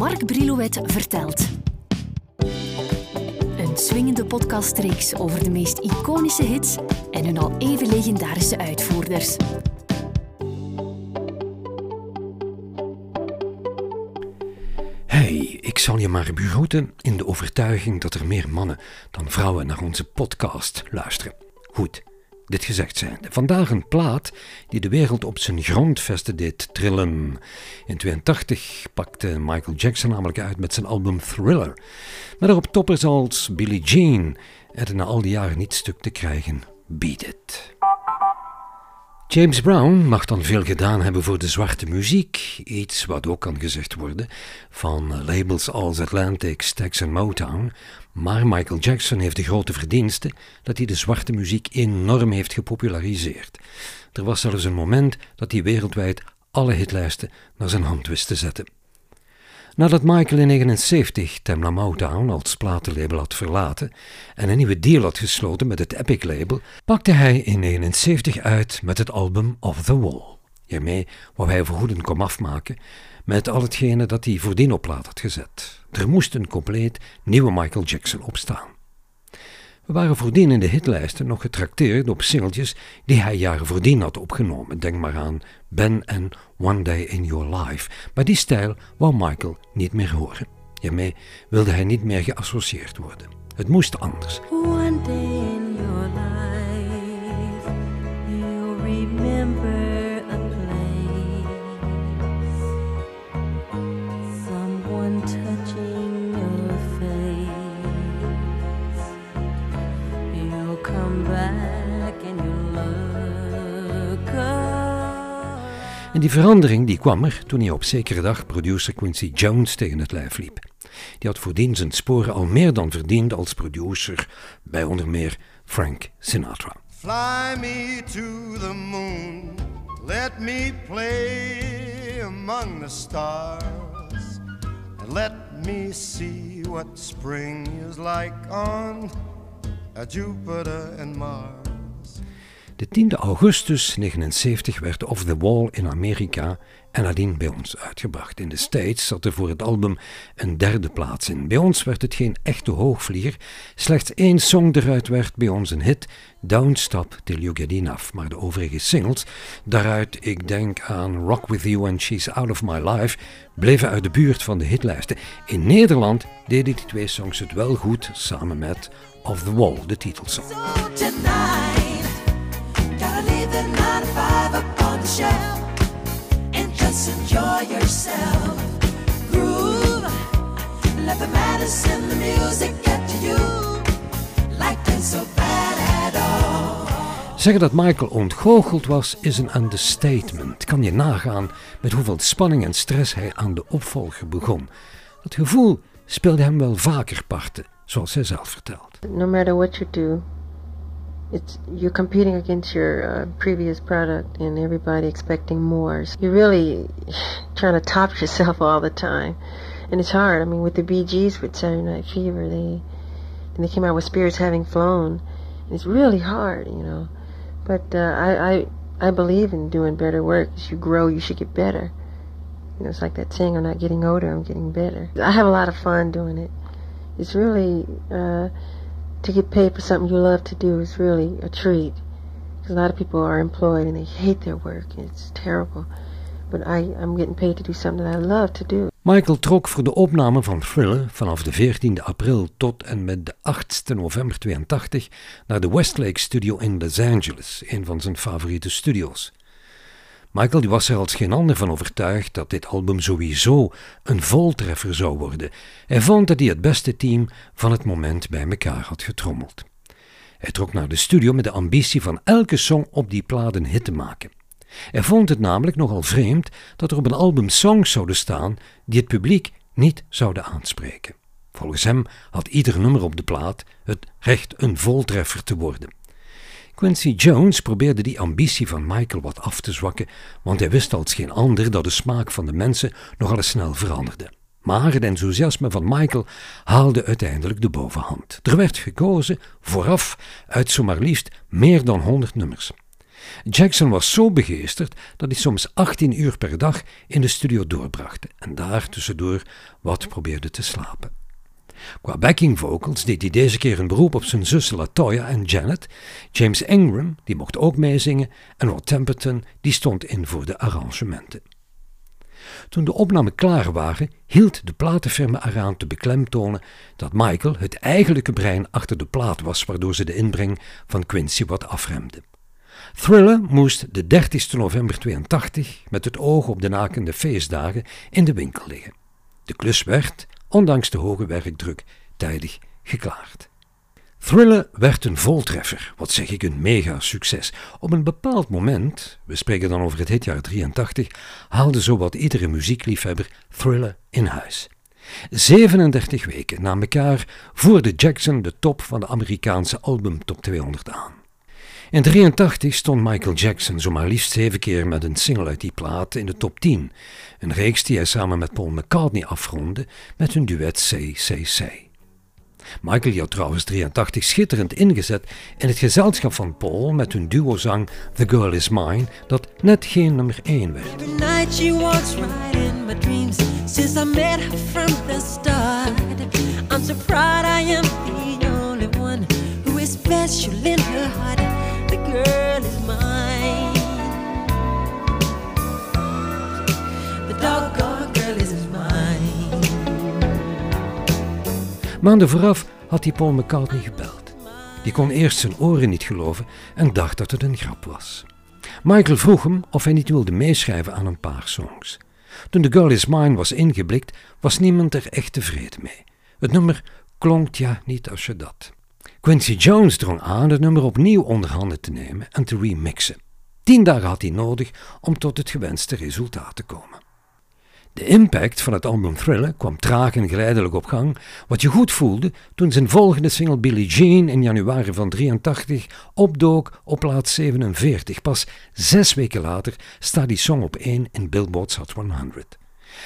Mark Brilouet vertelt. Een swingende podcastreeks over de meest iconische hits en hun al even legendarische uitvoerders. Hey, ik zal je maar begroeten in de overtuiging dat er meer mannen dan vrouwen naar onze podcast luisteren. Goed, dit gezegd zijnde. Vandaag een plaat die de wereld op zijn grondvesten deed trillen. In 82 pakte Michael Jackson namelijk uit met zijn album Thriller. Met erop toppers als Billie Jean en na al die jaren niet stuk te krijgen Beat It. James Brown mag dan veel gedaan hebben voor de zwarte muziek, iets wat ook kan gezegd worden van labels als Atlantic, Stax en Motown, maar Michael Jackson heeft de grote verdienste dat hij de zwarte muziek enorm heeft gepopulariseerd. Er was zelfs een moment dat hij wereldwijd alle hitlijsten naar zijn hand wist te zetten. Nadat Michael in 1979 Temla Motown als platenlabel had verlaten en een nieuwe deal had gesloten met het Epic label, pakte hij in 1979 uit met het album Off the Wall. Hiermee wou hij vergoeden kom afmaken met al hetgene dat hij voordien op plaat had gezet. Er moest een compleet nieuwe Michael Jackson opstaan. Waren voordien in de hitlijsten nog getrakteerd op singeltjes die hij jaren voordien had opgenomen. Denk maar aan Ben en One Day in Your Life. Maar die stijl wou Michael niet meer horen. Hiermee wilde hij niet meer geassocieerd worden. Het moest anders. En die verandering die kwam er toen hij op zekere dag producer Quincy Jones tegen het lijf liep. Die had voordien zijn sporen al meer dan verdiend als producer bij onder meer Frank Sinatra. Fly me to the moon, let me play among the stars, and let me see what spring is like on Jupiter and Mars. De 10 augustus 1979 werd Off the Wall in Amerika en nadien bij ons uitgebracht. In de States zat er voor het album een derde plaats in. Bij ons werd het geen echte hoogvlieger. Slechts één song eruit werd bij ons een hit, Don't Stop Till You Get Enough. Maar de overige singles, daaruit ik denk aan Rock With You and She's Out Of My Life, bleven uit de buurt van de hitlijsten. In Nederland deden die twee songs het wel goed samen met Off the Wall, de titelsong. The 9 to 5 up on the shelf and just enjoy yourself. Groove, let the medicine, the music get to you. Like ain't so bad at all. Zeggen dat Michael ontgoocheld was is een understatement. Kan je nagaan met hoeveel spanning en stress hij aan de opvolger begon. Dat gevoel speelde hem wel vaker parten, zoals hij zelf vertelt. no matter what you do, it's you're competing against your uh, previous product and everybody expecting more. So you're really trying to top yourself all the time, and it's hard. I mean, with the BGs with Saturday Night Fever, they and they came out with Spirits Having Flown. It's really hard, you know. But uh, I, I I believe in doing better work. As you grow, you should get better. You know, it's like that saying, "I'm not getting older, I'm getting better." I have a lot of fun doing it. It's really uh, to get paid for something you love to do is really a treat. Because a lot of people are employed and they hate their work. It's terrible. But I, I'm getting paid to do something that I love to do. Michael trok voor de opname van Thriller vanaf de 14e april tot en met de 8e november 82 naar de Westlake Studio in Los Angeles, een van zijn favoriete studio's. Michael was er als geen ander van overtuigd dat dit album sowieso een voltreffer zou worden. Hij vond dat hij het beste team van het moment bij elkaar had getrommeld. Hij trok naar de studio met de ambitie van elke song op die plaat een hit te maken. Hij vond het namelijk nogal vreemd dat er op een album songs zouden staan die het publiek niet zouden aanspreken. Volgens hem had ieder nummer op de plaat het recht een voltreffer te worden. Quincy Jones probeerde die ambitie van Michael wat af te zwakken, want hij wist als geen ander dat de smaak van de mensen nogal snel veranderde. Maar het enthousiasme van Michael haalde uiteindelijk de bovenhand. Er werd gekozen vooraf uit zomaar liefst meer dan 100 nummers. Jackson was zo begeesterd dat hij soms 18 uur per dag in de studio doorbracht en daar tussendoor wat probeerde te slapen. Qua backing vocals deed hij deze keer een beroep op zijn zussen Latoya en Janet. James Ingram, die mocht ook meezingen, en Rod Temperton, die stond in voor de arrangementen. Toen de opnamen klaar waren, hield de platenfirma eraan te beklemtonen dat Michael het eigenlijke brein achter de plaat was, waardoor ze de inbreng van Quincy wat afremde. Thriller moest de 30 november 82 met het oog op de nakende feestdagen in de winkel liggen. De klus werd, ondanks de hoge werkdruk, tijdig geklaard. Thriller werd een voltreffer, wat zeg ik een mega succes. Op een bepaald moment, we spreken dan over het hitjaar 83, haalde zowat iedere muziekliefhebber Thriller in huis. 37 weken na elkaar voerde Jackson de top van de Amerikaanse album Top 200 aan. In 83 stond Michael Jackson zomaar liefst zeven keer met een single uit die plaat in de top 10, een reeks die hij samen met Paul McCartney afronde met hun duet CCC. Michael had trouwens 83 schitterend ingezet in het gezelschap van Paul met hun duozang The Girl Is Mine, dat net geen nummer 1 werd. I'm so proud I am the only one who is Maanden vooraf had hij Paul McCartney gebeld. Die kon eerst zijn oren niet geloven en dacht dat het een grap was. Michael vroeg hem of hij niet wilde meeschrijven aan een paar songs. Toen The Girl Is Mine was ingeblikt, was niemand er echt tevreden mee. Het nummer klonk ja niet als je dat. Quincy Jones drong aan het nummer opnieuw onder handen te nemen en te remixen. Tien dagen had hij nodig om tot het gewenste resultaat te komen. De impact van het album Thriller kwam traag en geleidelijk op gang, wat je goed voelde toen zijn volgende single Billie Jean in januari van 83 opdook op plaats 47. Pas zes weken later staat die song op 1 in Billboard's Hot 100.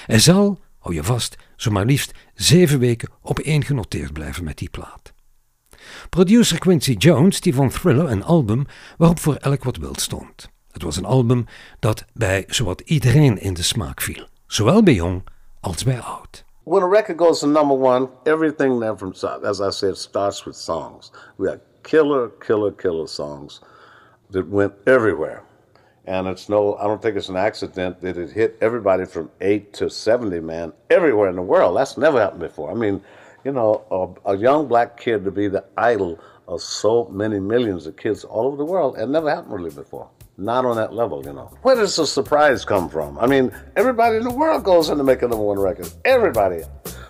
Hij zal, hou je vast, zomaar liefst zeven weken op 1 genoteerd blijven met die plaat. Producer Quincy Jones die vond Thriller een album waarop voor elk wat wild stond. Het was een album dat bij zowat iedereen in de smaak viel zowel bij jong als bij oud. When a record goes to number one, everything there from, as I said, starts with songs. We had killer, killer, killer songs that went everywhere. And it's no, I don't think it's an accident that it hit everybody from 8 to 70, man, everywhere in the world. That's never happened before. I mean, you know, a, a young black kid to be the idol of so many millions of kids all over the world, it never happened really before. Not on that level, you know. Where does the surprise come from? I mean, everybody in the world goes in to make a number one record. Everybody.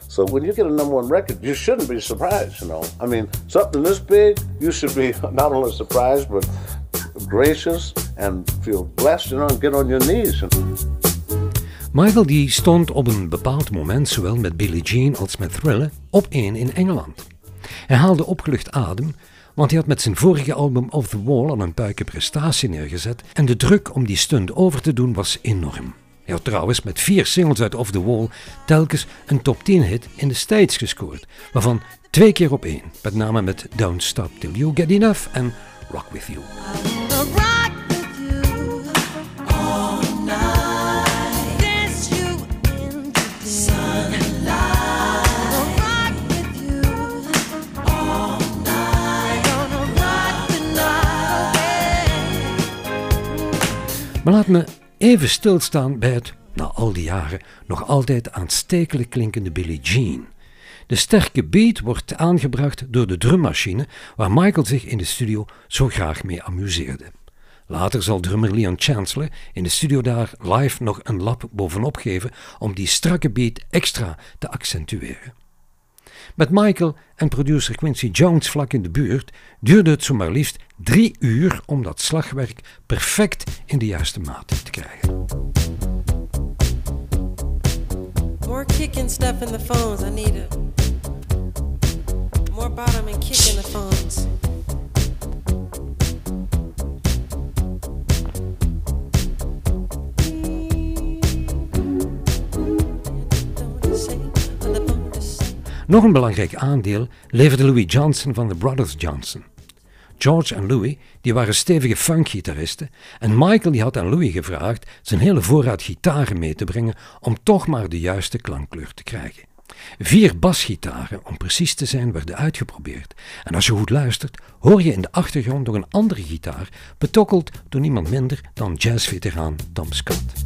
So when you get a number one record, you shouldn't be surprised, you know. I mean, something this big, you should be not only surprised, but gracious and feel blessed, you know, and get on your knees. Michael die stond op een bepaald moment zowel met Billie Jean als met Thriller op één in Engeland. Hij haalde opgelucht adem, want hij had met zijn vorige album Off the Wall al een puike prestatie neergezet en de druk om die stunt over te doen was enorm. Hij had trouwens met vier singles uit Off the Wall telkens een top 10 hit in de States gescoord, waarvan twee keer op één, met name met Don't Stop Till You Get Enough en Rock With You. Maar laat me even stilstaan bij het, na al die jaren, nog altijd aanstekelijk klinkende Billie Jean. De sterke beat wordt aangebracht door de drummachine waar Michael zich in de studio zo graag mee amuseerde. Later zal drummer Leon Chancellor in de studio daar live nog een lap bovenop geven om die strakke beat extra te accentueren. Met Michael en producer Quincy Jones vlak in de buurt duurde het zomaar liefst drie uur om dat slagwerk perfect in de juiste maat te krijgen. More kicking stuff in the phones. I need it. More bottom and kick in the phones. Nog een belangrijk aandeel leverde Louis Johnson van de Brothers Johnson. George en Louis die waren stevige funkgitaristen en Michael die had aan Louis gevraagd zijn hele voorraad gitaren mee te brengen om toch maar de juiste klankkleur te krijgen. Vier basgitaren, om precies te zijn, werden uitgeprobeerd. En als je goed luistert, hoor je in de achtergrond nog een andere gitaar, betokkeld door niemand minder dan jazzveteraan Tom Scott.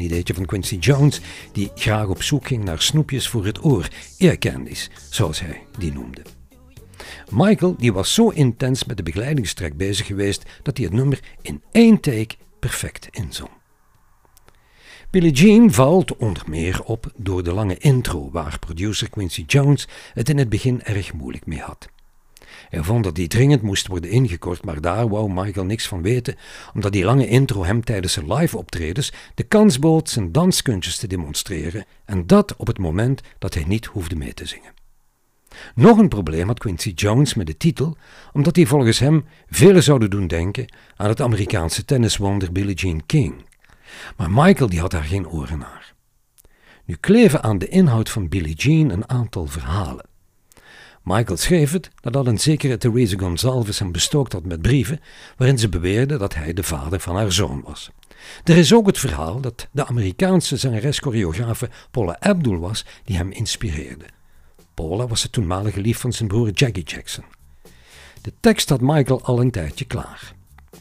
Een ideetje van Quincy Jones, die graag op zoek ging naar snoepjes voor het oor, ear candies, zoals hij die noemde. Michael die was zo intens met de begeleidingstrek bezig geweest dat hij het nummer in één take perfect inzong. Billie Jean valt onder meer op door de lange intro waar producer Quincy Jones het in het begin erg moeilijk mee had. Hij vond dat die dringend moest worden ingekort, maar daar wou Michael niks van weten, omdat die lange intro hem tijdens zijn live optredens de kans bood zijn danskunstjes te demonstreren en dat op het moment dat hij niet hoefde mee te zingen. Nog een probleem had Quincy Jones met de titel, omdat hij volgens hem velen zouden doen denken aan het Amerikaanse tenniswonder Billie Jean King. Maar Michael die had daar geen oren naar. Nu kleven aan de inhoud van Billie Jean een aantal verhalen. Michael schreef het nadat een zekere Theresa Gonzalez hem bestookt had met brieven waarin ze beweerde dat hij de vader van haar zoon was. Er is ook het verhaal dat de Amerikaanse zangeres-choreografe Paula Abdul was die hem inspireerde. Paula was de toenmalige lief van zijn broer Jackie Jackson. De tekst had Michael al een tijdje klaar.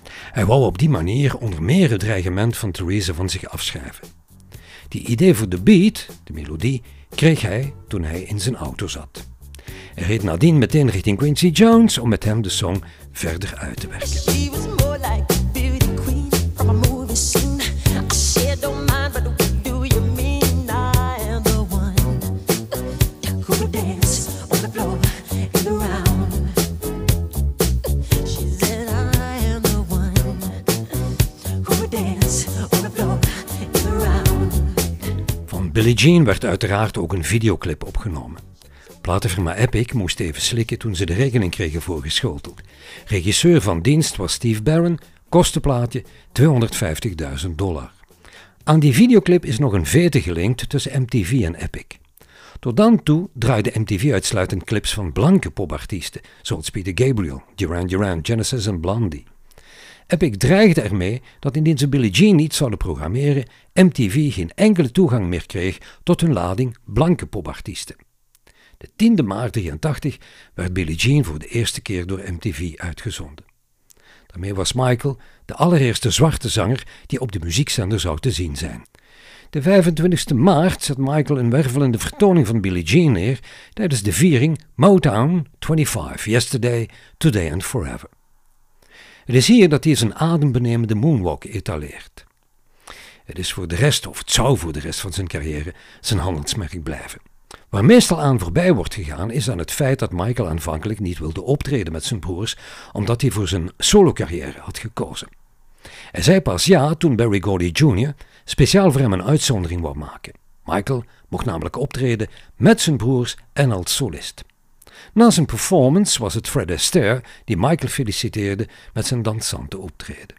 Hij wou op die manier onder meer het dreigement van Theresa van zich afschrijven. Die idee voor de beat, de melodie, kreeg hij toen hij in zijn auto zat. Hij reed nadien meteen richting Quincy Jones om met hem de song verder uit te werken. Van Billie Jean werd uiteraard ook een videoclip opgenomen. Platenfirma Epic moest even slikken toen ze de rekening kregen voorgeschoteld. Regisseur van dienst was Steve Barron, kostenplaatje 250.000 dollar. Aan die videoclip is nog een vete gelinkt tussen MTV en Epic. Tot dan toe draaide MTV uitsluitend clips van blanke popartiesten, zoals Peter Gabriel, Duran Duran, Genesis en Blondie. Epic dreigde ermee dat indien ze Billie Jean niet zouden programmeren, MTV geen enkele toegang meer kreeg tot hun lading blanke popartiesten. De 10e maart 83 werd Billie Jean voor de eerste keer door MTV uitgezonden. Daarmee was Michael de allereerste zwarte zanger die op de muziekzender zou te zien zijn. De 25e maart zet Michael een wervelende vertoning van Billie Jean neer tijdens de viering Motown 25, Yesterday, Today and Forever. Het is hier dat hij zijn adembenemende moonwalk etaleert. Het is voor de rest, of het zou voor de rest van zijn carrière, zijn handelsmerk blijven. Waar meestal aan voorbij wordt gegaan is aan het feit dat Michael aanvankelijk niet wilde optreden met zijn broers, omdat hij voor zijn solocarrière had gekozen. Hij zei pas ja toen Barry Gordy Jr. speciaal voor hem een uitzondering wou maken. Michael mocht namelijk optreden met zijn broers en als solist. Na zijn performance was het Fred Astaire die Michael feliciteerde met zijn dansante optreden.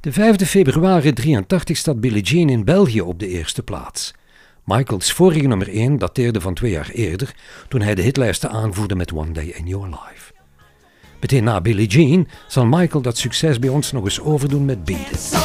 De 5 februari 83 staat Billie Jean in België op de eerste plaats. Michaels vorige nummer 1 dateerde van twee jaar eerder, toen hij de hitlijsten aanvoerde met One Day in Your Life. Meteen na Billie Jean zal Michael dat succes bij ons nog eens overdoen met Beat.